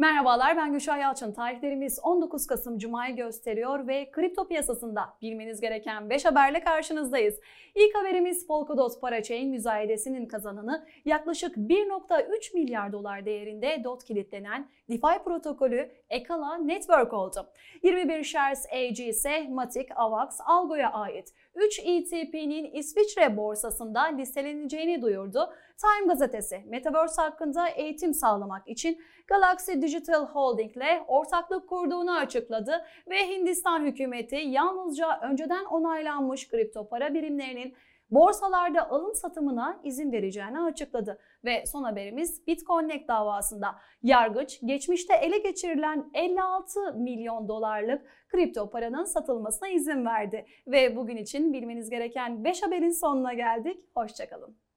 Merhabalar ben Gülşah Yalçın. Tarihlerimiz 19 Kasım Cuma'yı gösteriyor ve kripto piyasasında bilmeniz gereken 5 haberle karşınızdayız. İlk haberimiz Polkadot Parachain müzayedesinin kazananı yaklaşık 1.3 milyar dolar değerinde DOT kilitlenen DeFi protokolü Ekala Network oldu. 21 shares AG ise Matic, Avax, Algo'ya ait 3 ETP'nin İsviçre borsasında listeleneceğini duyurdu. Time gazetesi Metaverse hakkında eğitim sağlamak için Galaxy Digital Holding ile ortaklık kurduğunu açıkladı ve Hindistan hükümeti yalnızca önceden onaylanmış kripto para birimlerinin borsalarda alım satımına izin vereceğini açıkladı. Ve son haberimiz BitConnect davasında yargıç geçmişte ele geçirilen 56 milyon dolarlık kripto paranın satılmasına izin verdi. Ve bugün için bilmeniz gereken 5 haberin sonuna geldik. Hoşçakalın.